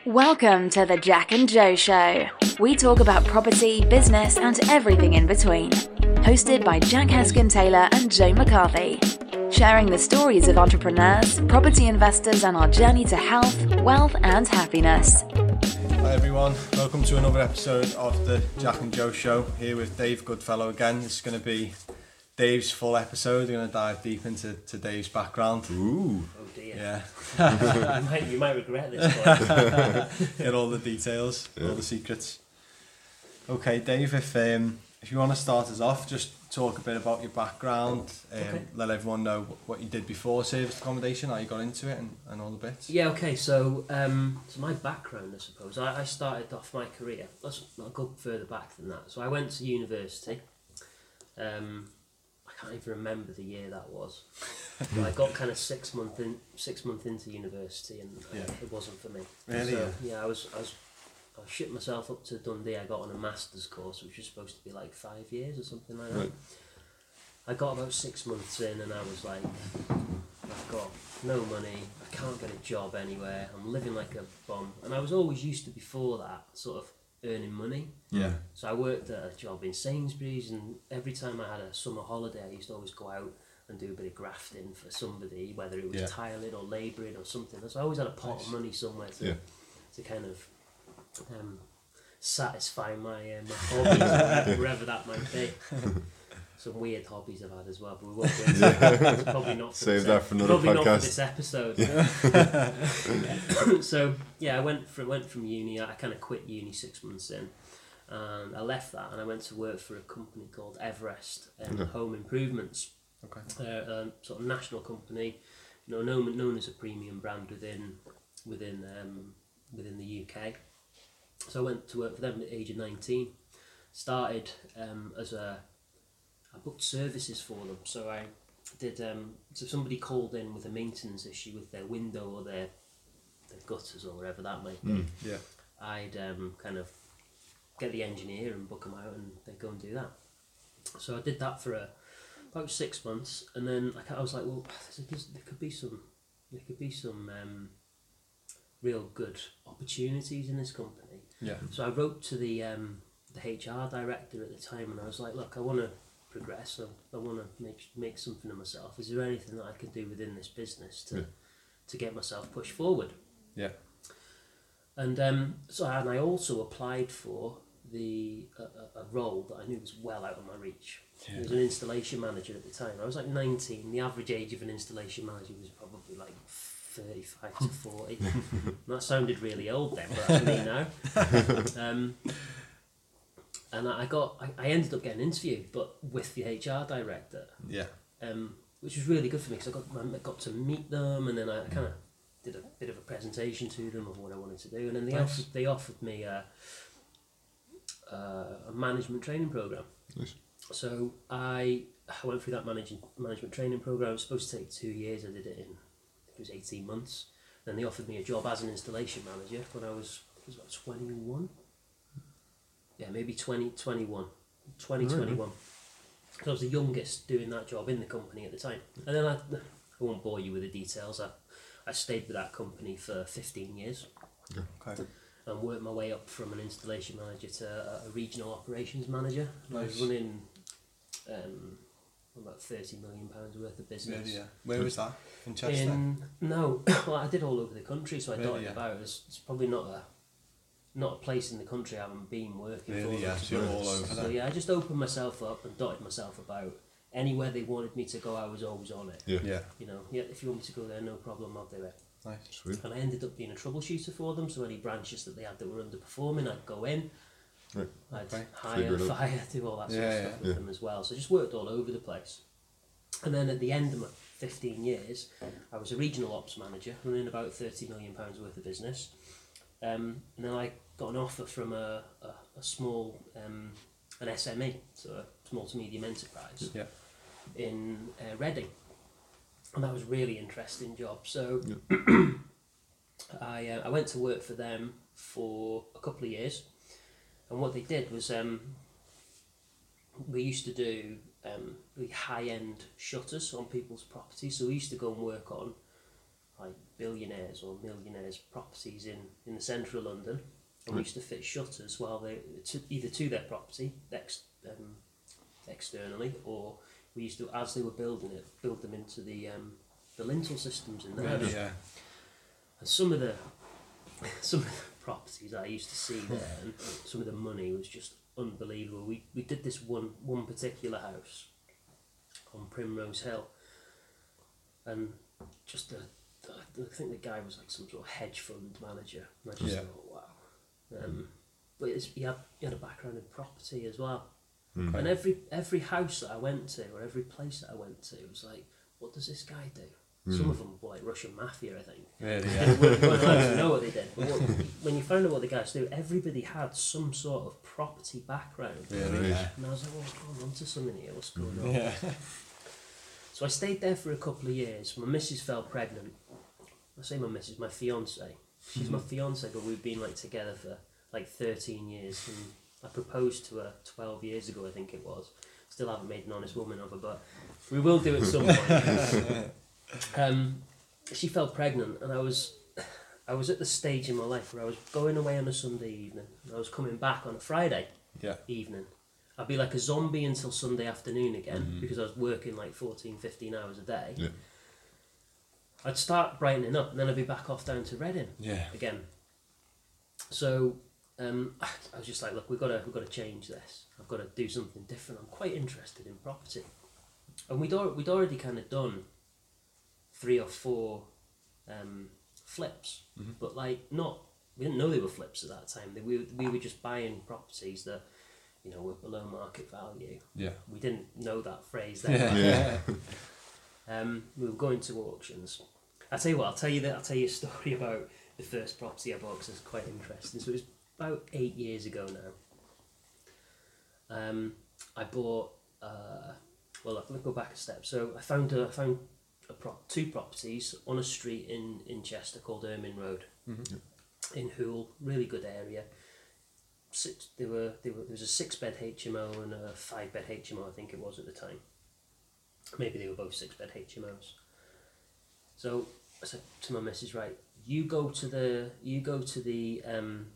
Welcome to the Jack and Joe Show. We talk about property, business, and everything in between. Hosted by Jack Heskin Taylor and Joe McCarthy. Sharing the stories of entrepreneurs, property investors, and our journey to health, wealth, and happiness. Hi everyone, welcome to another episode of the Jack and Joe Show. Here with Dave Goodfellow again. This is going to be Dave's full episode. We're going to dive deep into to Dave's background. Ooh. Oh. Yeah, you, might, you might regret this one. get all the details, all the secrets. Okay, Dave, if um, if you want to start us off, just talk a bit about your background. Um, Okay. Let everyone know what you did before service accommodation, how you got into it, and, and all the bits. yeah, okay, so um, so my background, I suppose, I, I started off my career, let's I'll go further back than that. So I went to university. Um, I can't even remember the year that was. but I got kind of six month in, six month into university, and Yeah. it wasn't for me. Really? So, yeah, I was I was I shipped myself up to Dundee. I got on a master's course, which was supposed to be like five years or something like that. Right. I got about six months in, and I was like, I've got no money. I can't get a job anywhere. I'm living like a bum, and I was always used to before that sort of earning money. Yeah. So I worked at a job in Sainsbury's, and every time I had a summer holiday, I used to always go out and do a bit of grafting for somebody, whether it was Yeah. tiling or labouring or something. So I always had a pot of money somewhere to, Yeah. to kind of um, satisfy my, uh, my hobbies, wherever that might be. Some weird hobbies I've had as well, but we won't go into that. It's probably not for Save this that for another probably not for this episode. so yeah, I went from went from uni. I kind of quit uni six months in, and I left that and I went to work for a company called Everest um, Okay. Home Improvements. Okay. They're a sort of national company, you know, known known as a premium brand within within um, within the UK. So I went to work for them at the age of nineteen. Started um, as a I booked services for them. So I did. Um, so somebody called in with a maintenance issue with their window or their their gutters or whatever that might be. Yeah. I'd um, kind of get the engineer and book them out, and they'd go and do that. So I did that for a, about six months, and then I, I was like, well, there could be some, there could be some um, real good opportunities in this company. Yeah. So I wrote to the um, the HR director at the time, and I was like, look, I want to progress. I, I want to make make something of myself. Is there anything that I can do within this business to Yeah. to get myself pushed forward? Yeah. And um, so, and I also applied for the a, a- role that I knew was well out of my reach. I was an installation manager at the time. I was like 19. The average age of an installation manager was probably like 35 to 40. That sounded really old then, but that's me now. Um, and I got, I, I ended up getting an interview, but with the HR director Yeah. um, which was really good for me because I got I got to meet them and then I kind of did a bit of a presentation to them of what I wanted to do and then they Nice. offered they offered me a, a, a management training program. Nice. So I I went through that managing management training program. It was supposed to take two years. I did it in it was eighteen months. Then they offered me a job as an installation manager when I was I was about twenty one. Yeah, maybe 20, 21. 20, 21. 'Cause I was the youngest doing that job in the company at the time. And then I, I won't bore you with the details. I, I stayed with that company for 15 years Okay. and worked my way up from an installation manager to a, a regional operations manager. And I was running um, about thirty million pounds worth of business. Really, yeah. Where was that? In Chester? In no, well, I did all over the country, so I Really, dotted yeah. about. It's, it's probably not a not a place in the country I haven't been working Really, for. yeah, so you're all over So then. yeah, I just opened myself up and dotted myself about. Anywhere they wanted me to go, I was always on it. Yeah. Yeah. You know, yeah, if you want me to go there, no problem, I'll do it. Nice. Sweet. And I ended up being a troubleshooter for them. So any branches that they had that were underperforming, I'd go in, Right. I'd Okay. hire, Figure it out. fire, do all that sort of yeah. stuff with Yeah. them as well. So I just worked all over the place. And then at the end of my 15 years, I was a regional ops manager, running about 30 million pounds worth of business. Um, and then I got an offer from a, a, a small, um, an SME, so a small to medium enterprise Yeah. in uh, Reading, and that was a really interesting job. So I uh, I went to work for them for a couple of years, and what they did was um, we used to do um, really high end shutters on people's properties. So we used to go and work on billionaires or millionaires' properties in, in the centre of London, and we used to fit shutters while they to, either to their property ex, um, externally, or we used to as they were building it build them into the um, the lintel systems in the house. Yeah. And some of the some of the properties I used to see there, and some of the money was just unbelievable. We we did this one one particular house on Primrose Hill, and just the, the I think the guy was like some sort of hedge fund manager. And I just Yeah. thought, wow. Um, but it's, he had he had a background in property as well. And every every house that I went to, or every place that I went to, was like, what does this guy do? Some of them were like Russian mafia, I think. They yeah. weren't weren't know what they did. But what, when you found out what the guys do, everybody had some sort of property background. Really, yeah. And I was like, what's going on to something here? What's going on? Yeah. So I stayed there for a couple of years. My missus fell pregnant. I say my missus, my fiance. She's my fiance, but we've been like together for like 13 years. And I proposed to her 12 years ago, I think it was. Still haven't made an honest woman of her, but we will do at some point. um, she fell pregnant, and I was, I was at the stage in my life where I was going away on a Sunday evening, and I was coming back on a Friday Yeah. evening. I'd be like a zombie until Sunday afternoon again Mm-hmm. because I was working like 14, 15 hours a day. Yeah. I'd start brightening up and then I'd be back off down to Reading Yeah. again. So um, I was just like, look, we've got to we've got to change this. I've got to do something different. I'm quite interested in property, and we'd al- we'd already kind of done three or four um, flips, but like not we didn't know they were flips at that time. They, we we were just buying properties that you know we're below market value. Yeah. We didn't know that phrase then. Yeah. Um, we were going to auctions. I'll tell you what, I'll tell you that I'll tell you a story about the first property I bought because it's quite interesting. So it was about eight years ago now. Um, I bought. Uh, well, let me go back a step. So I found a, I found a prop, two properties on a street in, in Chester called Ermine Road, in Hoole. Really good area. Six, there were there, were there was a six bed HMO and a five bed HMO. I think it was at the time. Maybe they were both six bed HMOs. So I said to my missus, right, you go to the you go to the um,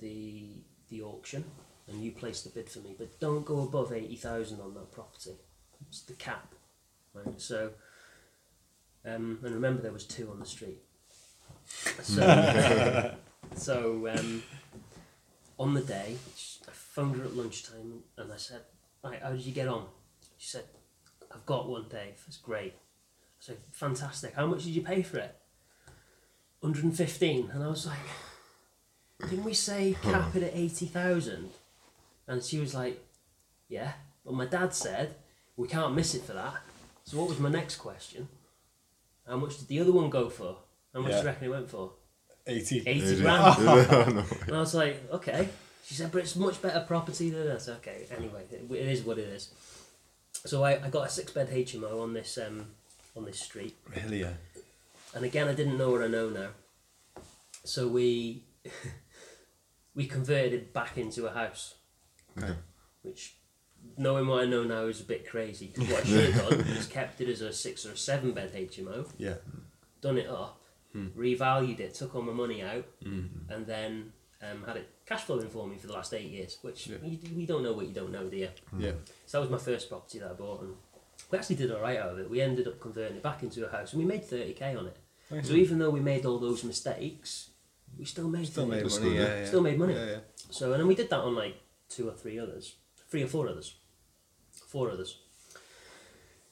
the the auction and you place the bid for me, but don't go above eighty thousand on that property. It's the cap, right? So, um, and remember there was two on the street. So, so um, on the day, I phoned her at lunchtime and I said, right, how did you get on? She said, I've got one, Dave. It's great. I said, fantastic. How much did you pay for it? 115. And I was like, didn't we say hmm. cap it at 80,000? And she was like, yeah. But my dad said, we can't miss it for that. So what was my next question? How much did the other one go for? How much do you reckon it went for? 80. 80 grand. And I was like, okay. She said, but it's much better property than this. Okay, anyway, it, it is what it is. So I, I got a six bed HMO on this um, on this street, Really, yeah. and again I didn't know what I know now. So we we converted it back into a house, Okay. which knowing what I know now is a bit crazy. 'cause what I should have done is kept it as a six or a seven bed HMO, Yeah. done it up, Hmm. revalued it, took all my money out, hmm. and then um, had it cash flowing for me for the last eight years. Which Yeah. you, you don't know what you don't know, do you? Hmm. Yeah. So that was my first property that I bought, and We actually did all right out of it. We ended up converting it back into a house, and we made thirty k on it. So even though we made all those mistakes, we still made Still made money. good, Yeah, yeah. yeah. Still made money. Yeah, yeah. So and then we did that on like two or three others, three or four others, four others.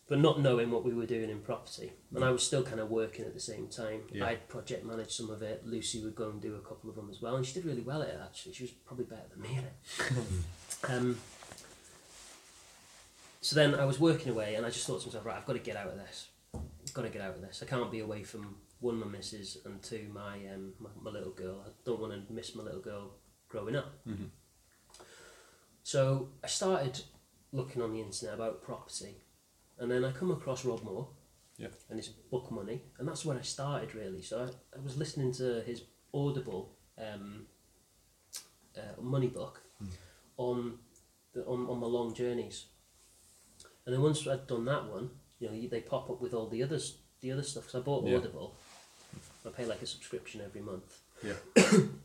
But not knowing what we were doing in property, and I was still kind of working at the same time. Yeah. I'd project managed some of it. Lucy would go and do a couple of them as well, and she did really well at it. Actually, she was probably better than me at it. um, so then I was working away, and I just thought to myself, right, I've got to get out of this. I've got to get out of this. I can't be away from one my missus and two my um my, my little girl. I don't want to miss my little girl growing up. So I started looking on the internet about property, and then I come across Rob Moore Yeah. and his book Money, and that's where I started really. So I, I was listening to his Audible um, uh, money book on the on, on my long journeys, and then once I'd done that one, you know, they pop up with all the others, the other stuff. So I bought Yeah. Audible. I pay like a subscription every month. Yeah. And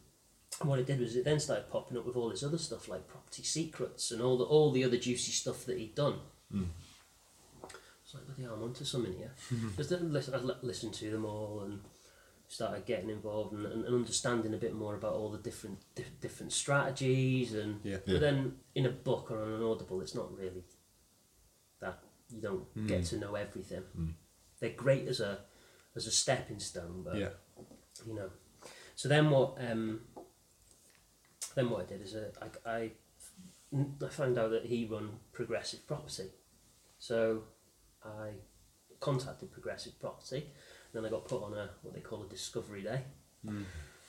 what it did was it then started popping up with all this other stuff like property secrets and all the all the other juicy stuff that he'd done. It's like bloody hell, I'm onto something here. Just then listen, I listened to them all and started getting involved and, and, and understanding a bit more about all the different di- different strategies and Yeah. Yeah. but then in a book or on an audible it's not really that you don't get to know everything. They're great as a as a stepping stone, but Yeah. you know. So then what? Um, then what I did is uh, I, I I found out that he run progressive property, so I contacted progressive property. And then I got put on a what they call a discovery day.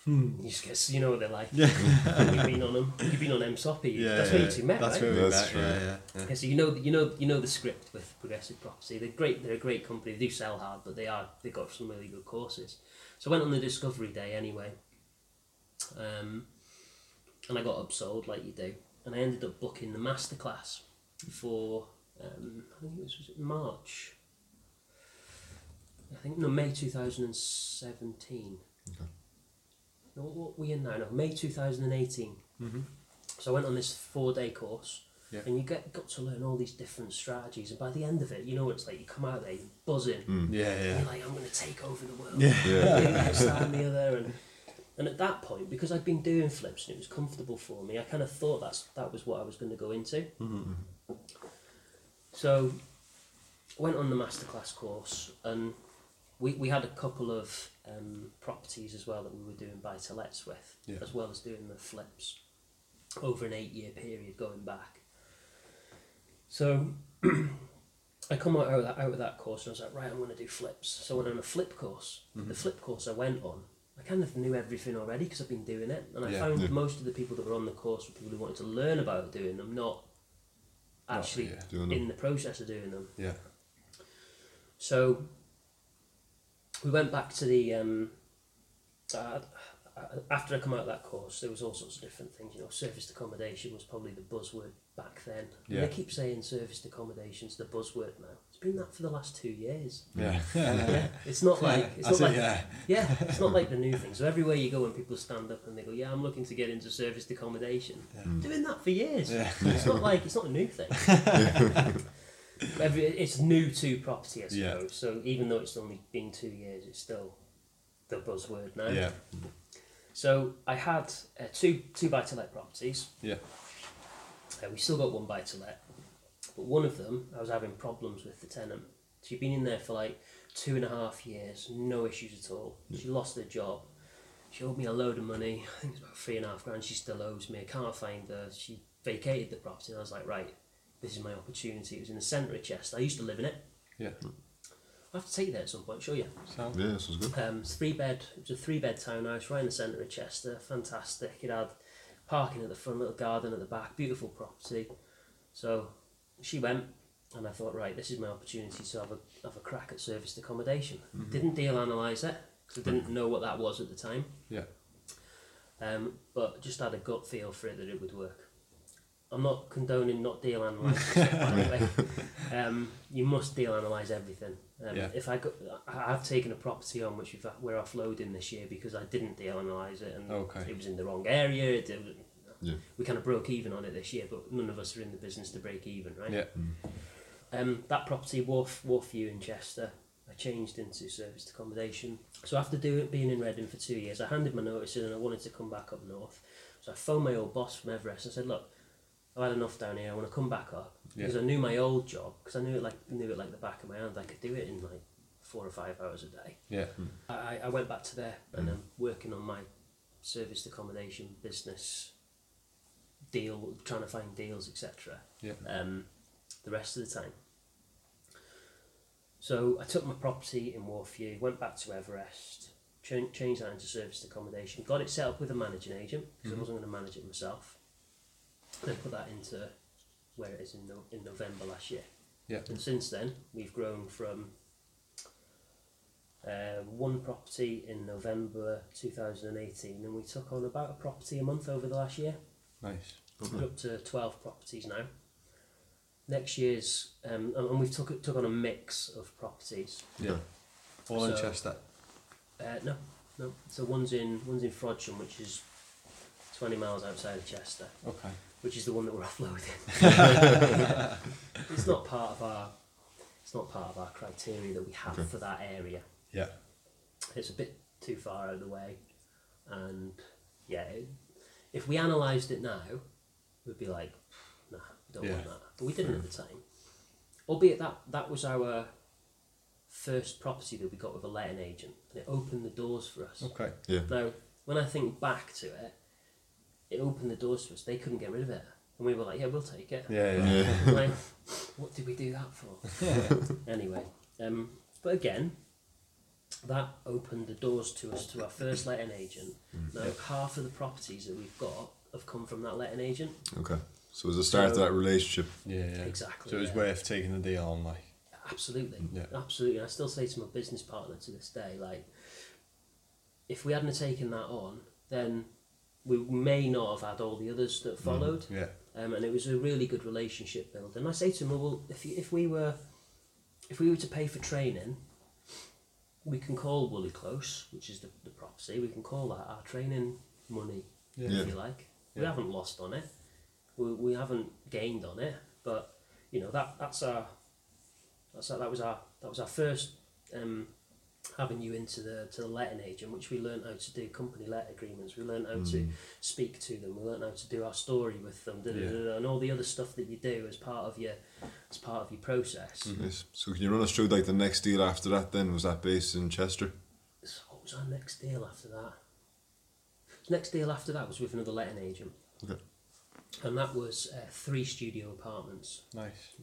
You just get, you know what they're like. Yeah. You've been on them. You've been on MSOPI. Yeah, That's yeah, where you two met, That's right? where we That's met. true. Yeah, yeah. yeah. Yeah, so you know, you know, you know the script with Progressive Property. They're great. They're a great company. They do sell hard, but they are they've got some really good courses. So I went on the Discovery Day anyway, um, and I got upsold like you do, and I ended up booking the masterclass for um, I think it was, was it March. I think no May two thousand and seventeen. No, what, what we in now? No, May two thousand and eighteen. Mm-hmm. So I went on this four day course, Yeah. and you get got to learn all these different strategies. And by the end of it, you know it's like. You come out there you're buzzing. Mm. Yeah, yeah. you're like, I'm going to take over the world. Yeah. Yeah. this, that, and the other. And, and at that point, because I'd been doing flips and it was comfortable for me, I kind of thought that's that was what I was going to go into. Mm-hmm. So, I went on the masterclass course, and we, we had a couple of um, properties as well that we were doing buy to lets with, Yeah. as well as doing the flips over an eight year period going back. So I come out of, that, out of that course and I was like, right, I'm going to do flips. So I went on a flip course. The flip course I went on, I kind of knew everything already because I've been doing it. And I Yeah. found Yeah. most of the people that were on the course were people who wanted to learn about doing them, not actually yeah. Doing in the process of doing them. Yeah. So we went back to the um, uh, after I come out of that course, there was all sorts of different things. You know, serviced accommodation was probably the buzzword back then. And Yeah. They keep saying serviced accommodation's the buzzword now. It's been that for the last two years. Yeah. Yeah, it's not like it's That's not it, like yeah. yeah, it's not like the new thing. So everywhere you go, when people stand up and they go, "Yeah, I'm looking to get into serviced accommodation," doing that for years. Yeah. It's not like it's not a new thing. Every, it's new to property, I suppose. Yeah. So even though it's only been two years, it's still the buzzword now. Yeah. So I had uh, two two buy to let properties. Yeah. Uh, we still got one buy to let, but one of them I was having problems with the tenant. She'd been in there for like two and a half years, no issues at all. She lost her job. She owed me a load of money. I think it's about three and a half grand. She still owes me. I can't find her. She vacated the property, and I was like, right, this is my opportunity. It was in the centre of Chester. I used to live in it. Yeah. I'll have to take you there at some point. Show you. So, Yeah, this was good. Um, three bed. It was a three bed townhouse right in the centre of Chester. Fantastic. It had parking at the front, little garden at the back. Beautiful property. So she went, and I thought, right, this is my opportunity to have a have a crack at serviced accommodation. Didn't deal analyse it because I didn't know what that was at the time. yeah. Um, but just had a gut feel for it that it would work. I'm not condoning not deal analyze. by the way. Um, you must deal analyse everything. Um, Yeah. If I go, I- I've taken a property on which we've, we're offloading this year because I didn't deal analyse it and Okay. it was in the wrong area. It, it Yeah. We kind of broke even on it this year, but none of us are in the business to break even, right? Yeah. Mm. Um, that property, Wharf, Wharf View in Chester, I changed into serviced accommodation. So after doing being in Reading for two years, I handed my notice in and I wanted to come back up north. So I phoned my old boss from Everest and said, "Look, I've had enough down here. I want to come back up because I knew my old job because I knew it like knew it like the back of my hand. I could do it in like four or five hours a day. Yeah. Hmm. I, I went back to there and hmm. I'm working on my serviced accommodation business deal, trying to find deals, etc. Yeah. Um, the rest of the time. So I took my property in Wharfview, went back to Everest, ch- changed that into serviced accommodation, got it set up with a managing agent because I wasn't going to manage it myself. Then put that into where it is in, no- in November last year. Yeah. And since then, we've grown from uh, one property in November 2018, and we took on about a property a month over the last year. Nice. We're up to 12 properties now. Next year's, um, and and we've took, took on a mix of properties. Yeah. All in So- Chester. Uh, no, no. So one's in one's in Frodsham, which is 20 miles outside of Chester, Okay. which is the one that we're offloading. it's not part of our, it's not part of our criteria that we have for that area. Yeah. It's a bit too far out of the way, and yeah, it, if we analysed it now, we'd be like, nah, we don't want that. But we didn't at the time. Albeit that that was our first property that we got with a letting agent, and it opened the doors for us. Okay. Yeah. Now, when I think back to it, it opened the doors to us. They couldn't get rid of it, and we were like, yeah, we'll take it. Yeah, yeah. like, what did we do that for? anyway, um, but again, that opened the doors to us to our first letting agent. Now, half of the properties that we've got have come from that letting agent. Okay. So it was the start So- of that relationship. Yeah, yeah. Exactly, So it was yeah. worth taking the deal on, like. Absolutely, Yeah. absolutely. And I still say to my business partner to this day, like, if we hadn't have taken that on, then we may not have had all the others that followed. Yeah. um, and it was a really good relationship build. And I say to him, well, if you, if we were if we were to pay for training, we can call Woolly Close, which is the, the property, we can call that our training money, Yeah. if you like. We haven't lost on it, we, we haven't gained on it, but you know that that's our that's our, that was our that was our first um, having you into the to the letting agent, which we learned how to do company let agreements. We learned how to speak to them. We learned how to do our story with them, da, da, da, da, and all the other stuff that you do as part of your as part of your process. Yes. So can you run us through like the next deal after that? Then was that based in Chester? So what was our next deal after that? Next deal after that was with another letting agent, Okay. and that was uh, three studio apartments. Nice.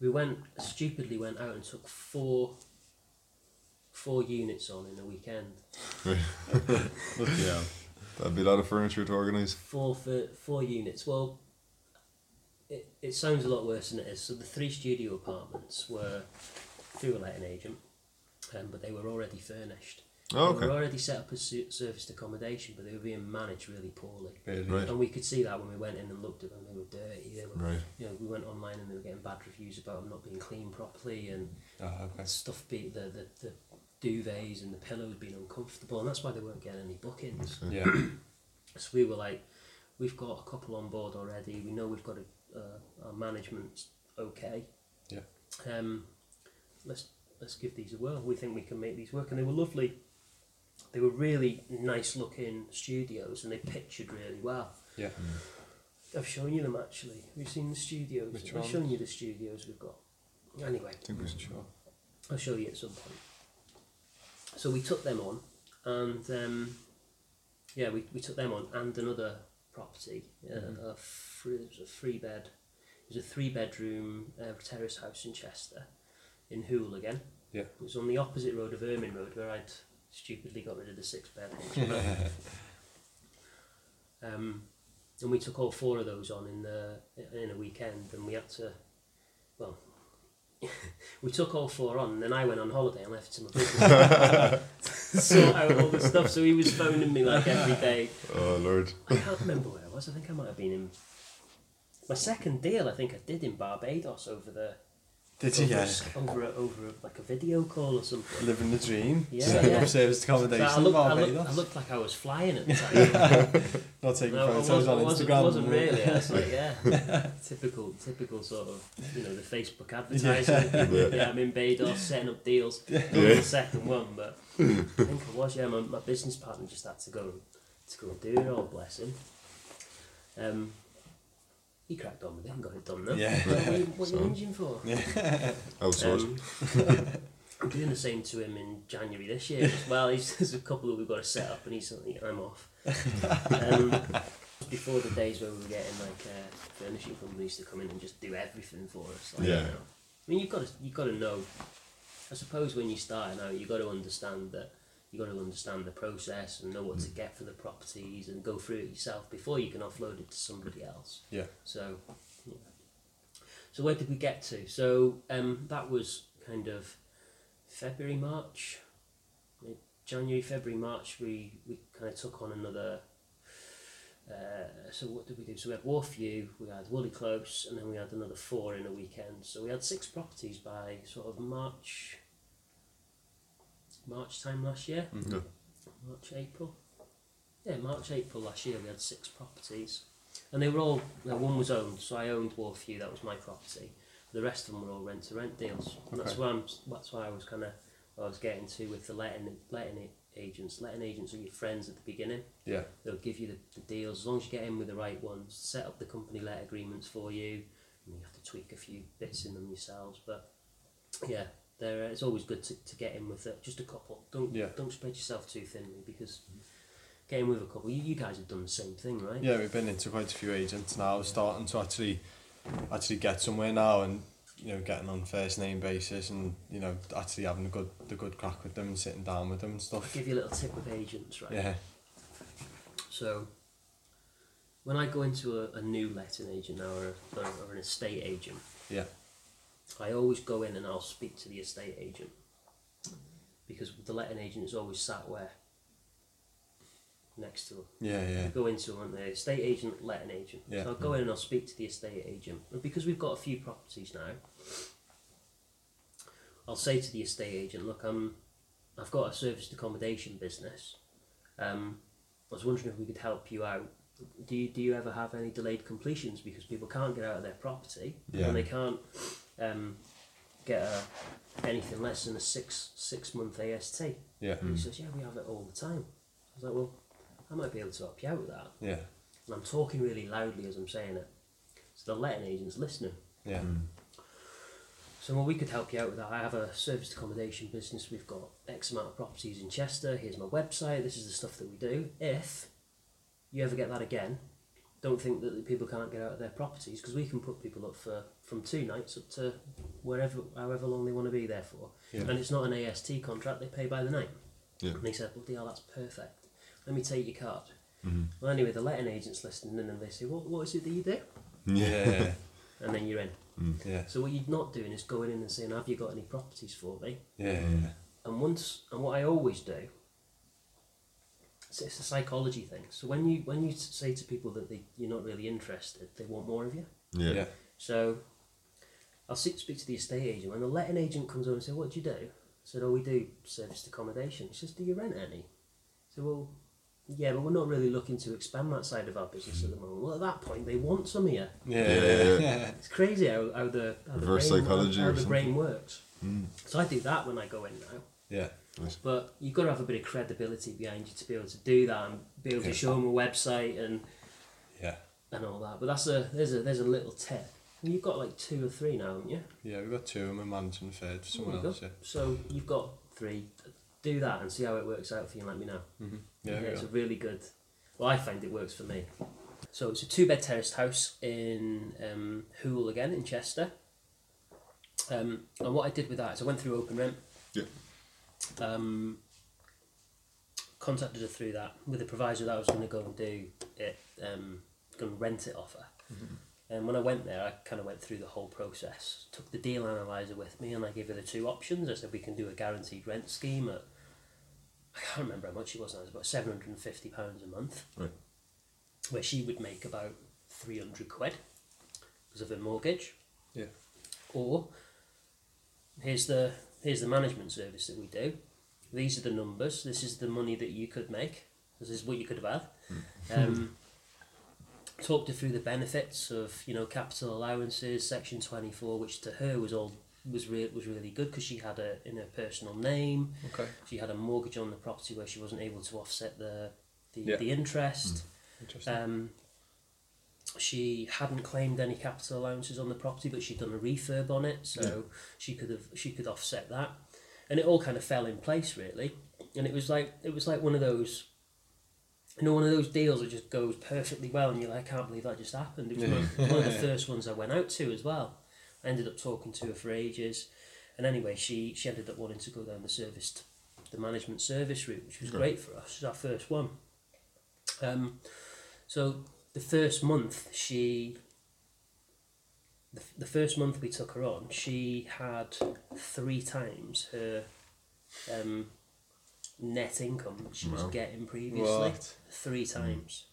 We went stupidly went out and took four four units on in a weekend. Yeah. That'd be a lot of furniture to organise. four for four units. Well, it, it sounds a lot worse than it is. So the three studio apartments were through a letting agent, um, but they were already furnished. Oh, okay. They were already set up as su- serviced accommodation, but they were being managed really poorly. Really. Right. And we could see that when we went in and looked at them. They were dirty. They were, Right. you know, we went online and they were getting bad reviews about them not being cleaned properly and Oh, okay. stuff be the, the, the duvets and the pillows being uncomfortable, and that's why they weren't getting any bookings. Yeah. So we were like, we've got a couple on board already. We know we've got a, uh, our management's okay. Yeah. Um, let's let's give these a whirl. We think we can make these work, and they were lovely. They were really nice looking studios, and they pictured really well. Yeah. I've shown you them actually. Have you seen the studios? Which I've ones? shown you the studios we've got. Anyway, I think we should Sure. I'll show you at some point. So we took them on, and um, yeah, we, we took them on, and another property, uh, a free, it was a three bed, it was a three bedroom uh, terrace house in Chester, in Hoole again. Yeah. It was on the opposite road of Ermine Road, where I'd stupidly got rid of the six bed. um, and we took all four of those on in the in a weekend, and we had to, well, we took all four on, and then I went on holiday and left to my business sort out all the stuff. So he was phoning me like every day. Oh lord. I can't remember where I was. I think I might have been in my second deal. I think I did in Barbados over the Did you? over, Yeah. over, a, over a, like a video call or something. Living the dream. Yeah, Setting yeah. up service So accommodation. I, looked, I, Barbados. looked, I looked like I was flying at the time. Not taking No, I photos wasn't, on I wasn't, Instagram. wasn't really. I was like, yeah, typical, typical sort of, you know, the Facebook advertising. Yeah, Yeah. I'm in Barbados setting up deals. Yeah. the second one, but I think I was. Yeah, my, my business partner just had to go to go and do it all. Bless him. Um, he cracked on with it and got it done. Though. Yeah. What, are you, what are you whinging for? Outsource. Um, I'm doing the same to him in January this year as well. He's, there's a couple that we've got to set up, and he's like, I'm off. Um, before the days where we were getting like uh, furnishing companies to come in and just do everything for us. Like, Yeah. You know. I mean, you've got to you've got to know. I suppose when you start starting out, you've got to understand that you've got to understand the process and know what to get for the properties and go through it yourself before you can offload it to somebody else. Yeah. So, yeah. so where did we get to? So um, that was kind of February, March, January, February, March. We we kind of took on another. Uh, so what did we do? So we had Wharfview, we had Woolly Close, and then we had another four in a weekend. So we had six properties by sort of March. March time last year. Mm, yeah. March, April. Yeah, March, April last year we had six properties. And they were all, well, one was owned, so I owned Wharfview, that was my property. The rest of them were all rent to rent deals. And that's why I'm, that's why I was kind of, I was getting to with the letting, letting it agents. Letting agents are your friends at the beginning. Yeah. They'll give you the, the deals as long as you get in with the right ones. Set up the company let agreements for you. And you have to tweak a few bits in them yourselves, but yeah, there. Uh, it's always good to, to get in with it. Just a couple. Don't Yeah. don't spread yourself too thinly because get in with a couple. You, you guys have done the same thing, right? Yeah, we've been into quite a few agents now, starting to actually actually get somewhere now and you know, getting on first name basis and, you know, actually having a good the good crack with them and sitting down with them and I'll stuff. give you a little tip with agents, right? Yeah. So, when I go into a, a new letting agent now or, or, or an estate agent, Yeah. I always go in and I'll speak to the estate agent because the letting agent is always sat where next to them. Yeah, yeah. go into them, the estate agent, letting agent. Yeah. So I'll go in and I'll speak to the estate agent. And because we've got a few properties now, I'll say to the estate agent, look, I'm, I've got a serviced accommodation business. Um, I was wondering if we could help you out. Do you, do you ever have any delayed completions because people can't get out of their property Yeah. and they can't um, get a, anything less than a six six month AST? Yeah. And he says, yeah, we have it all the time. I was like, well, I might be able to help you out with that. Yeah. And I'm talking really loudly as I'm saying it. So the letting agent's listening. Yeah. So well, we could help you out with that. I have a serviced accommodation business. We've got X amount of properties in Chester. Here's my website. This is the stuff that we do. If you ever get that again, don't think that the people can't get out of their properties because we can put people up for from two nights up to wherever, however long they want to be there for. Yeah. And it's not an AST contract; they pay by the night. Yeah. And he said, "Well, DL, that's perfect. Let me take your card." Mm-hmm. Well, anyway, the letting agent's listening, and then they say, "What, what is it that you do?" Yeah. And then you're in. Mm. Yeah. So what you're not doing is going in and saying, "Have you got any properties for me?" Yeah. Yeah. And once, and what I always do, it's, it's a psychology thing. So when you when you say to people that they, you're not really interested, they want more of you. Yeah. Mm. So I'll speak, speak to the estate agent. When the letting agent comes over and say, "What do you do?" I said, "Oh, we do serviced accommodation." He says, "Do you rent any?" I said, "Well, yeah, but we're not really looking to expand that side of our business at the moment." Well, at that point, they want some of you. Yeah. Yeah. Yeah. It's crazy how, how the how Reverse the brain, psychology how or the brain works. So I do that when I go in now. Yeah. But you've got to have a bit of credibility behind you to be able to do that and be able to show them a website and, Yeah. and all that. But that's a there's a there's a little tip. And You've got like two or three now, haven't you? Yeah, we've got two and we're managing the third for someone you else, yeah. So you've got three. Do that and see how it works out for you. and Let me know. Mm-hmm. Yeah, yeah, it's a really good. Well, I find it works for me. So it's a two bed terraced house in um, Hoole again in Chester. Um, and what I did with that is I went through Open Rent. Yeah. Um, contacted her through that with the proviso that I was going to go and do it, um, going to rent it off her. And when I went there, I kind of went through the whole process. Took the deal analyzer with me, and I gave her the two options. I said we can do a guaranteed rent scheme at I can't remember how much it was now. It was about seven hundred and fifty pounds a month, Right. where she would make about three hundred quid because of her mortgage. Yeah. Or here's the here's the management service that we do. These are the numbers. This is the money that you could make. This is what you could have had. Um, talked her through the benefits of you know capital allowances, Section twenty four, which to her was all was re- was really good because she had a in her personal name. Okay. She had a mortgage on the property where she wasn't able to offset the the, Yeah. the interest. Interesting. Um, she hadn't claimed any capital allowances on the property, but she'd done a refurb on it, so she could have she could offset that, and it all kind of fell in place really. And it was like it was like one of those, you know, one of those deals that just goes perfectly well, and you're like, I can't believe that just happened. It was one, one of the first ones I went out to as well. I ended up talking to her for ages, and anyway, she she ended up wanting to go down the service, the management service route, which was great for us. It was our first one. Um, so the first month she the, the first month we took her on she had three times her um, net income that she was Wow. getting previously What? three times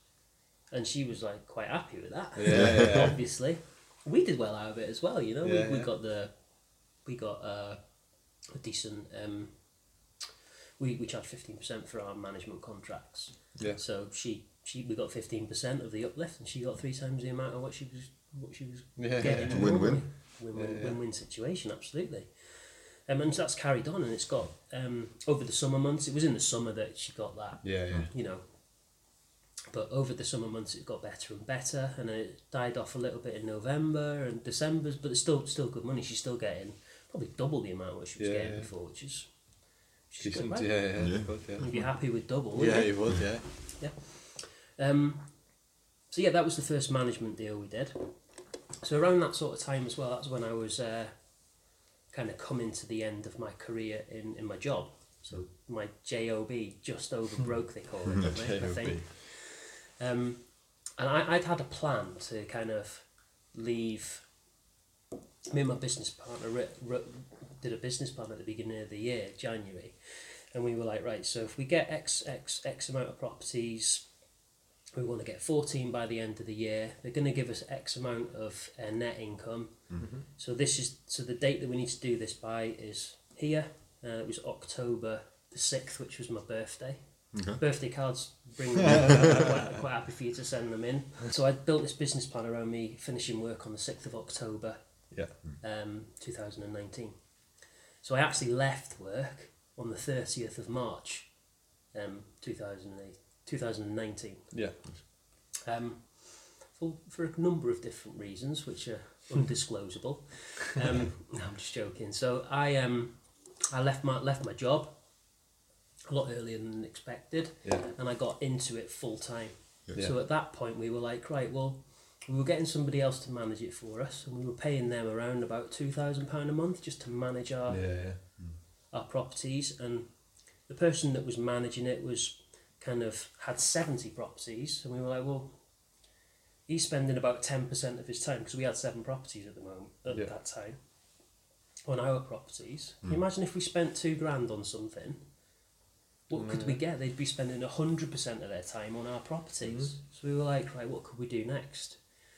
and she was like quite happy with that Yeah, yeah. obviously we did well out of it as well you know Yeah, we, we yeah. got the we got uh, a decent um, we, we charge 15% for our management contracts Yeah. so she she we got fifteen percent of the uplift, and she got three times the amount of what she was what she was Yeah, getting. yeah. Win-win. normally. Win-win, Yeah, yeah. win-win situation, absolutely. Um, and that's carried on, and it's got um, over the summer months. It was in the summer that she got that, Yeah, yeah. you know. But over the summer months, it got better and better, and then it died off a little bit in November and December. But it's still still good money. She's still getting probably double the amount what she was Yeah, getting yeah. before, which is which is Decent. good, Yeah, right? yeah. Yeah. Good, yeah. You'd be happy with double, wouldn't Yeah, you? you would, yeah. Um, so yeah, that was the first management deal we did. So around that sort of time as well, that's when I was uh, kind of coming to the end of my career in, in my job. So my job just over broke, they call it, don't I think. Um, and I, I'd had a plan to kind of leave. Me and my business partner writ, wrote, did a business plan at the beginning of the year, January, and we were like, right, so if we get X X X amount of properties, we want to get 14 by the end of the year. They're going to give us X amount of uh, net income. So this is so the date that we need to do this by is here. Uh, it was October the 6th, which was my birthday. Birthday cards bring them. Quite, quite happy for you to send them in. So I built this business plan around me finishing work on the 6th of October Yeah. um, 2019. So I actually left work on the 30th of March um, 2008, 2019 Yeah. um, for, for a number of different reasons, which are undisclosable. Um, no, I'm just joking. So I um, I left my left my job a lot earlier than expected, Yeah. and I got into it full time. Yeah. So at that point, we were like, right, well, we were getting somebody else to manage it for us, and we were paying them around about two thousand pound a month just to manage our Yeah, yeah. our properties and the person that was managing it was kind of had 70 properties and we were like well he's spending about 10% of his time because we had seven properties at the moment at Yeah. that time on our properties. You imagine if we spent two grand on something? What could we get? They'd be spending 100% of their time on our properties. So we were like right what could we do next?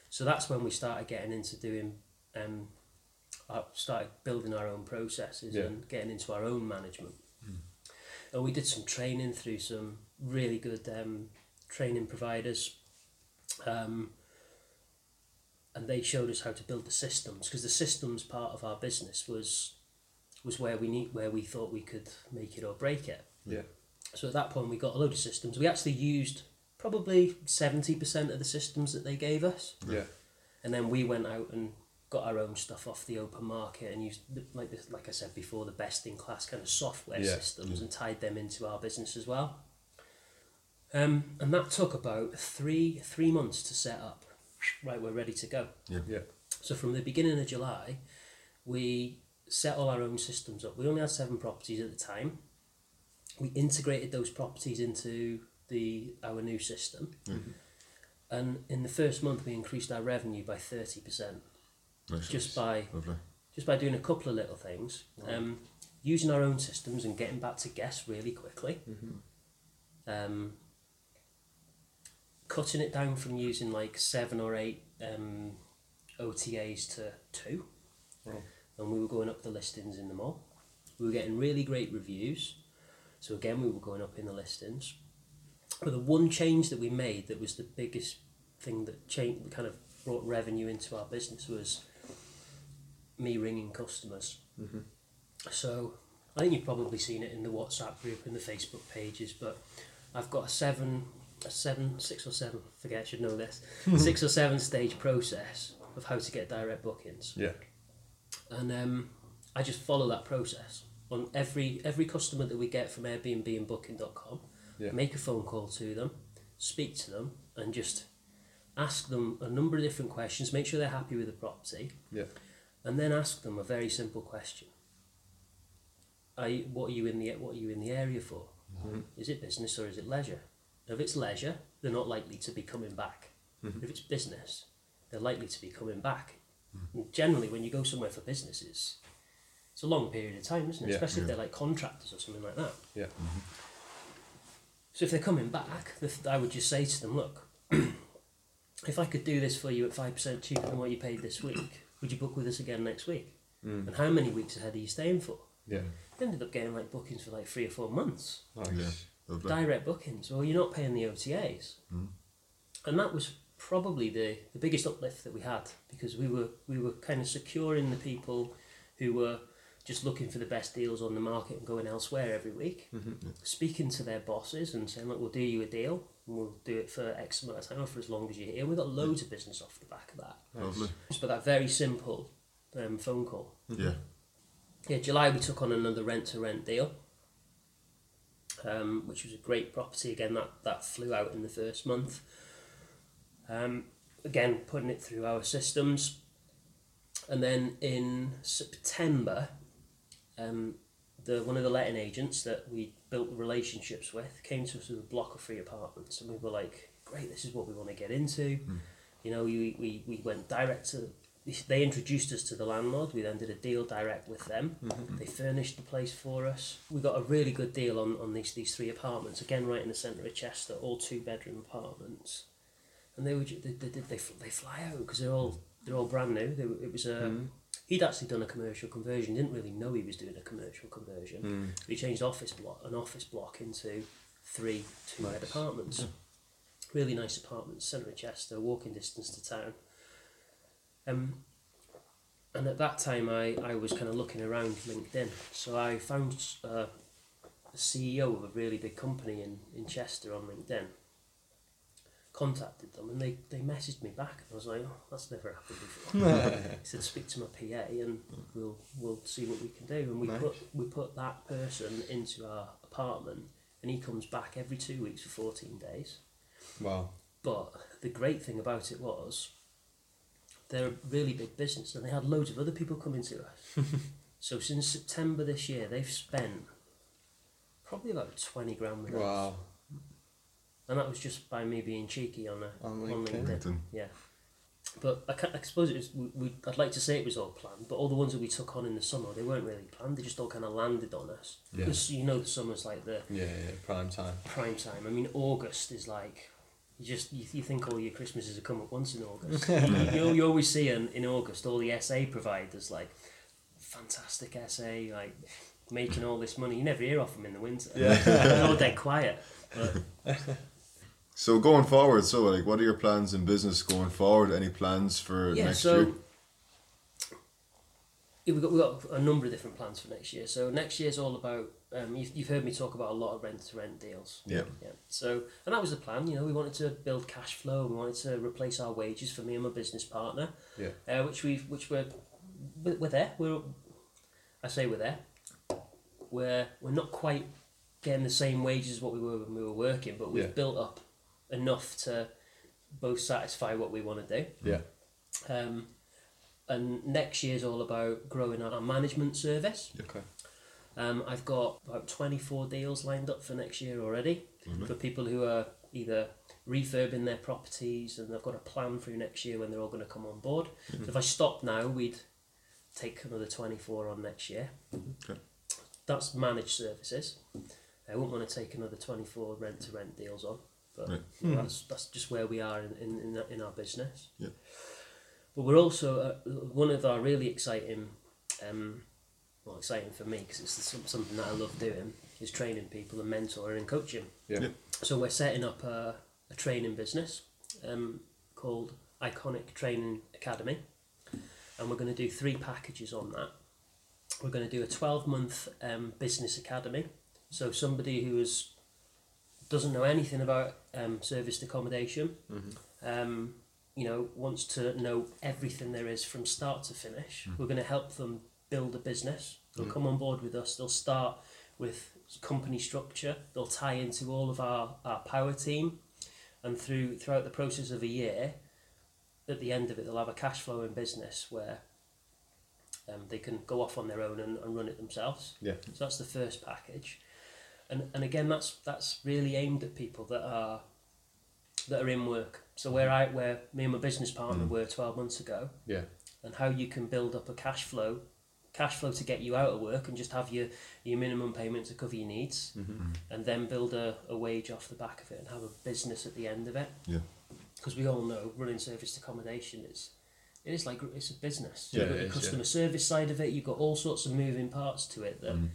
So that's when we started getting into doing um, uh, started building our own processes Yeah. and getting into our own management. And we did some training through some really good um, training providers. Um, and they showed us how to build the systems because the systems part of our business was was where we need where we thought we could make it or break it. Yeah. So at that point, we got a load of systems. We actually used probably seventy percent of the systems that they gave us Yeah. and then we went out and got our own stuff off the open market and used like this, like I said before the best in class kind of software Yeah. systems and tied them into our business as well. Um, and that took about three three months to set up. Right, we're ready to go. Yeah. yeah. So from the beginning of July, we set all our own systems up. We only had seven properties at the time. We integrated those properties into the our new system, and in the first month we increased our revenue by thirty percent Nice. just by Lovely. just by doing a couple of little things, um, using our own systems and getting back to guests really quickly. Um, cutting it down from using like seven or eight um, OTAs to two. and we were going up the listings in the mall. We were getting really great reviews, so again we were going up in the listings. But the one change that we made that was the biggest thing that changed, kind of brought revenue into our business was me ringing customers. So I think you've probably seen it in the WhatsApp group and the Facebook pages, but I've got a seven, a seven, six or seven. Forget I should know this. six or seven stage process of how to get direct bookings, Yeah. and um, I just follow that process on every every customer that we get from Airbnb and Booking.com. Yeah. Make a phone call to them, speak to them, and just ask them a number of different questions. Make sure they're happy with the property Yeah. and then ask them a very simple question. Are you, what are you in the what are you in the area for? Is it business or is it leisure? If it's leisure, they're not likely to be coming back. Mm-hmm. If it's business, they're likely to be coming back. And generally, when you go somewhere for businesses, it's, it's a long period of time, isn't it? Yeah. Especially if they're like contractors or something like that. Yeah. Mm-hmm. So if they're coming back, I would just say to them, look, if I could do this for you at five percent cheaper than what you paid this week, would you book with us again next week? Mm. And how many weeks ahead are you staying for? Yeah. They ended up getting like bookings for like three or four months, Nice. Yeah. Lovely. direct bookings. Well, you're not paying the OTAs, and that was probably the, the biggest uplift that we had because we were we were kind of securing the people who were just looking for the best deals on the market and going elsewhere every week, speaking to their bosses and saying, look, we'll do you a deal and we'll do it for X amount of time or for as long as you're here. We got loads of business off the back of that. Lovely. Just by that very simple um, phone call. Yeah. Yeah, July we took on another rent to rent deal, um, which was a great property. Again, that, that flew out in the first month. Um, again, putting it through our systems. And then in September, um, the one of the letting agents that we built relationships with came to us with a block of free apartments, and we were like, "Great, this is what we want to get into." You know, we, we, we went direct to. They introduced us to the landlord. We then did a deal direct with them. Mm-hmm. They furnished the place for us. We got a really good deal on, on these these three apartments. Again, right in the centre of Chester, all two bedroom apartments, and they ju- they they, they, they, they fly out because they're all they're all brand new. They, it was a mm-hmm. he'd actually done a commercial conversion. Didn't really know he was doing a commercial conversion. Mm. He changed office block an office block into three two bed apartments. Really nice apartments, centre of Chester, walking distance to town. Um, and at that time, I, I was kind of looking around LinkedIn. So I found uh, a CEO of a really big company in, in Chester on LinkedIn. Contacted them and they, they messaged me back. And I was like, oh, that's never happened before. he said, speak to my PA and we'll we'll see what we can do. And we Nice. put we put that person into our apartment, and he comes back every two weeks for fourteen days. Wow. But the great thing about it was they're a really big business and they had loads of other people coming to us. so since September this year, they've spent probably about 20 grand with us. Wow. And that was just by me being cheeky on, a, On on, LinkedIn. LinkedIn. LinkedIn. Yeah. But I, ca- I suppose it was, we, we, I'd like to say it was all planned, but all the ones that we took on in the summer, they weren't really planned. They just all kind of landed on us. Yeah. Because you know the summer's like the Yeah, yeah, prime time. prime time. I mean, August is like you just you, you think all your Christmases have come at once in August. you, you, you always see in, in August all the SA providers like fantastic SA like making all this money. You never hear of them in the winter. Yeah, they're all dead quiet. But So going forward, so like, what are your plans in business going forward? Any plans for yeah, next so year? yeah, we've got we've got a number of different plans for next year. So next year is all about. Um, you've, you've heard me talk about a lot of rent to rent deals. Yeah. Yeah. So, and that was the plan. You know, we wanted to build cash flow. We wanted to replace our wages for me and my business partner. Yeah. Uh, which we've, which we're, we're there. We're, I say we're there. We're we're not quite getting the same wages as what we were when we were working, but we've Yeah. built up enough to both satisfy what we want to do. Yeah. Um, and next year's all about growing our management service. Okay. Um, I've got about 24 deals lined up for next year already for people who are either refurbing their properties and they've got a plan through next year when they're all going to come on board. So if I stop now, we'd take another 24 on next year. Okay. That's managed services. I wouldn't want to take another 24 rent to rent deals on, but Right. you know, that's, that's just where we are in, in, in, in our business. Yeah. But we're also, uh, one of our really exciting um, well, exciting for me because it's something that I love doing is training people and mentoring and coaching. Yeah. Yep. So we're setting up a, a training business um, called Ikonic Training Academy, and we're going to do three packages on that. We're going to do a twelve month um, business academy. So somebody who is doesn't know anything about um, serviced accommodation, um, you know, wants to know everything there is from start to finish. We're going to help them build a business. They'll mm. come on board with us. They'll start with company structure. They'll tie into all of our, our power team, and through throughout the process of a year, at the end of it, they'll have a cash flowing business where um, they can go off on their own and, and run it themselves. Yeah. So that's the first package, and and again, that's that's really aimed at people that are that are in work. So where I mm-hmm. where me and my business partner mm. were twelve months ago, Yeah. and how you can build up a cash flow, cash flow to get you out of work and just have your your minimum payment to cover your needs, mm-hmm. and then build a, a wage off the back of it and have a business at the end of it. Yeah. Because we all know running serviced accommodation is. It is like it's a business. Yeah, you've got the is, yeah. customer service side of it. You've got all sorts of moving parts to it that mm-hmm.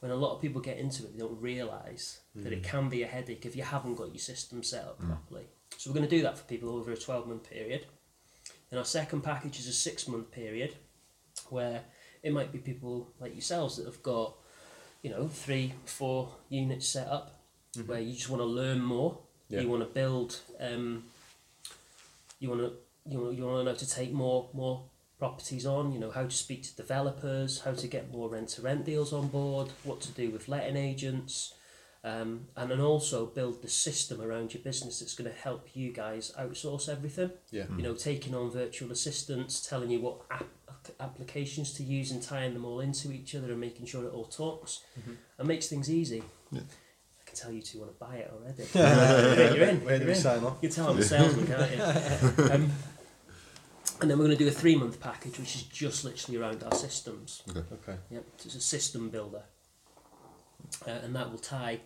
when a lot of people get into it, they don't realise that it mm-hmm. can be a headache if you haven't got your system set up mm. properly. So we're going to do that for people over a 12 month period. Then our second package is a six month period where it might be people like yourselves that have got, you know, three, four units set up where you just want to learn more. Yeah. You want to build, um, you want to you want you want to know to take more more properties on. You know how to speak to developers, how to get more rent to rent deals on board, what to do with letting agents, um, and then also build the system around your business that's going to help you guys outsource everything. Yeah. You know, taking on virtual assistants, telling you what app, applications to use and tying them all into each other and making sure it all talks and makes things easy. Yeah. I can tell you two want to buy it already. Yeah, you're in. Where do you're we in. sign up? You can tell I'm a salesman, can't you? Um, and then we're going to do a three month package, which is just literally around our systems. Okay. Yep, so it's a system builder, uh, and that will tie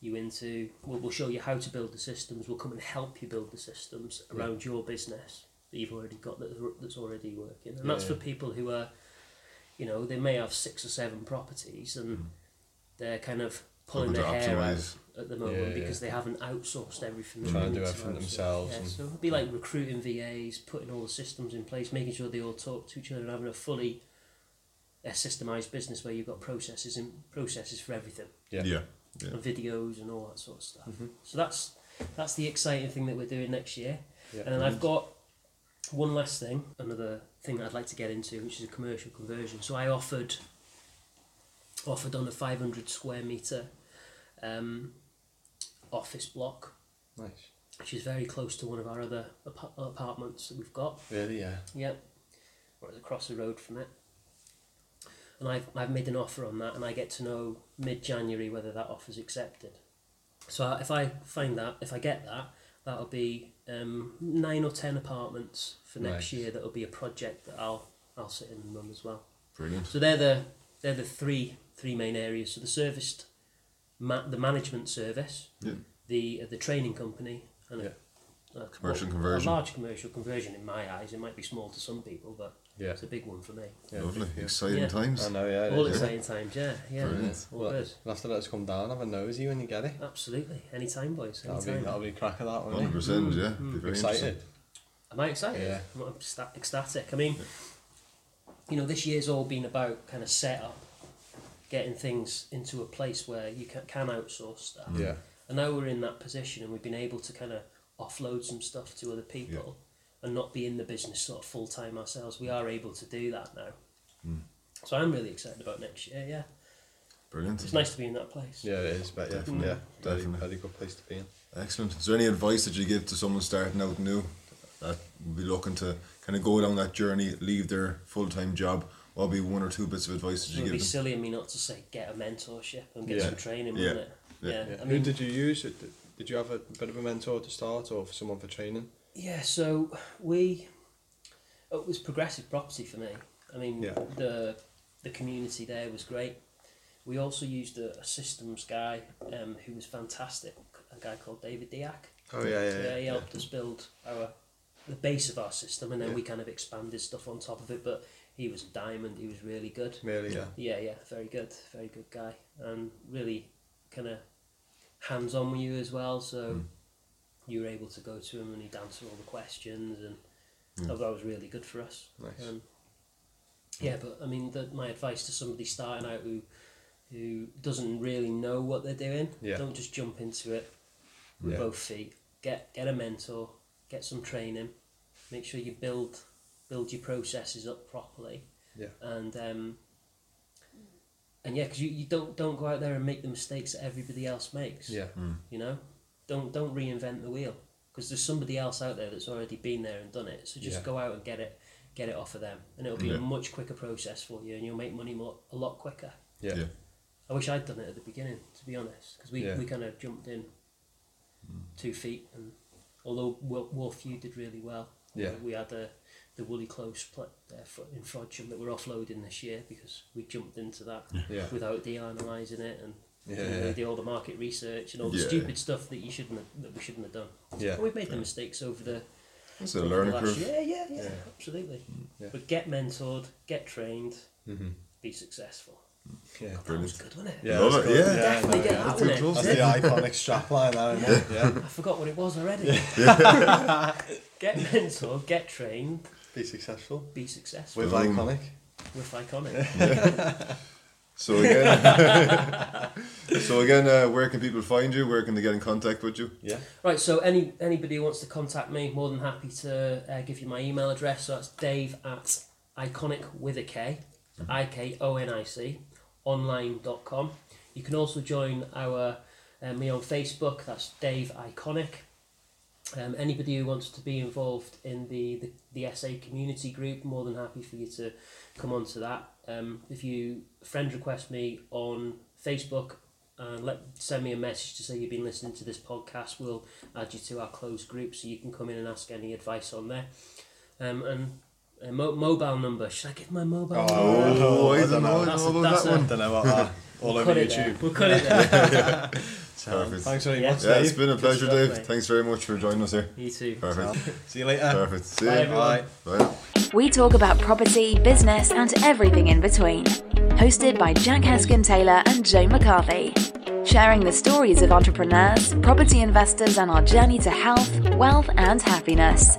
you into. We'll, we'll show you how to build the systems. We'll come and help you build the systems around your business that you've already got that, that's already working, and that's for people who are, you know, they may have six or seven properties and hmm. they're kind of pulling Looking their to hair out at the moment Yeah, yeah. because they haven't outsourced everything. they Trying to do everything outsource. themselves Yeah, and- so it'd be like recruiting VAs, putting all the systems in place, making sure they all talk to each other, and having a fully a systemized business where you've got processes and processes for everything, Yeah. Yeah. Yeah. and videos and all that sort of stuff. Mm-hmm. So that's that's the exciting thing that we're doing next year. Yeah. And then I've mm-hmm. got one last thing, another thing that I'd like to get into, which is a commercial conversion. So I offered offered on a 500 square meter um, office block, Nice. which is very close to one of our other apa- apartments that we've got. Really? Yeah. Yep. Or it's across the road from it. And I've, I've made an offer on that, and I get to know mid January whether that offer's accepted. So if I find that, if I get that, that'll be um, nine or ten apartments for next Nice. year. That'll be a project that I'll I'll sit in and run as well. Brilliant. So they're the they're the three three main areas. So the serviced, ma- the management service, Yeah. the uh, the training company, and Yeah. a, a, Commercial well, conversion. A large commercial conversion in my eyes. It might be small to some people, but Yeah. it's a big one for me. yeah Lovely. yeah. Exciting Yeah. times. I know. Yeah. it All is, yeah. exciting times, yeah, yeah. Brilliant. All Well, good. You'll have to let us come down, have a nosy when you get it. Absolutely, anytime, boys. That'll be, that'll be crack of that one. Hundred percent. Mm-hmm. Yeah. Mm-hmm. Be very Excited. interesting. Am I excited? Yeah. I'm ecsta- ecstatic. I mean, you know, this year's all been about kind of setup, getting things into a place where you can, can outsource stuff. Yeah. And now we're in that position and we've been able to kind of offload some stuff to other people and not be in the business sort of full time ourselves. We are able to do that now. Hmm. So I'm really excited about next year, yeah. Brilliant. It's nice to be in that place. Yeah, it is. But yeah, Definitely, yeah, very, definitely. very good place to be in. Excellent. Is there any advice that you give to someone starting out new that would be looking to kind of go down that journey, leave their full time job? What would be one or two bits of advice that you give? It would be them? silly of me not to say get a mentorship and get Yeah. some training, Yeah. wouldn't it? Yeah. Yeah. Yeah. I Who did you use? Did did you have a bit of a mentor to start, or for someone for training? Yeah, so we it was progressive property for me. I mean, Yeah. the the community there was great. We also used a, a systems guy um, who was fantastic, a guy called David Diak. Oh yeah, yeah, Yeah, yeah. he helped us build our the base of our system, and then Yeah. we kind of expanded stuff on top of it. But he was a diamond. He was really good. Really, yeah. Yeah, yeah, very good, very good guy, and really kind of hands on with you as well. So you were able to go to him and he'd answer all the questions, and that, that was really good for us. Nice. Um, yeah, but I mean, the, my advice to somebody starting out who who doesn't really know what they're doing, Yeah. don't just jump into it with Yeah. both feet. Get get a mentor, get some training, make sure you build build your processes up properly Yeah. and um, and yeah, because you, you don't don't go out there and make the mistakes that everybody else makes. Yeah. You know, don't don't reinvent the wheel because there's somebody else out there that's already been there and done it. So just Yeah. go out and get it get it off of them, and it'll be Yeah. a much quicker process for you, and you'll make money more, a lot quicker. Yeah. Yeah. I wish I'd done it at the beginning, to be honest, because we, Yeah. we kind of jumped in two feet, and although Wolf, Wolf you did really well, Yeah. we had a, the Woolly Close pl- uh, fro- in Frodsham that we're offloading this year because we jumped into that Yeah. without de-analysing it and Yeah, you know, yeah. all the market research and all the Yeah. stupid stuff that you shouldn't have, that we shouldn't have done. Yeah. And we've made the mistakes over the It's a over the learning curve. year. Yeah, yeah, yeah, absolutely. Yeah. But get mentored, get trained, Mm-hmm. be successful. Yeah. That was good, wasn't it? Yeah, Love that's it, good. yeah. Definitely get that That's one. too That's the iconic strapline, that, isn't it? Yeah. I forgot what it was already. get mentored, get trained, Be successful. be successful With iconic. with iconic. So again, so again, uh, where can people find you? Where can they get in contact with you? Yeah. Right, so any anybody who wants to contact me, more than happy to uh, give you my email address. So that's Dave at iconic with a K, I K O N I C, online.com. You can also join our uh, me on Facebook. That's Dave Iconic. Um, anybody who wants to be involved in the, the, the SA community group, more than happy for you to come onto that. Um, if you friend request me on Facebook and let send me a message to say you've been listening to this podcast, we'll add you to our closed group so you can come in and ask any advice on there. Um, and a mo- mobile number. Should I give my mobile number? Oh, I I don't don't know. know. That's I a- don't know that's that a- one. Don't know about that. All We'll over cut it there. YouTube. We'll cut it there. Perfect. Thanks very Yeah. much, Yeah, Dave. it's been a pleasure, stuff, Dave. mate. Thanks very much for joining us here. you too. Perfect. See you later. Perfect. See Bye, you. everyone. Bye. Bye. We talk about property, business, and everything in between. Hosted by Jack Heskin Taylor and Joe McCarthy. Sharing the stories of entrepreneurs, property investors, and our journey to health, wealth, and happiness.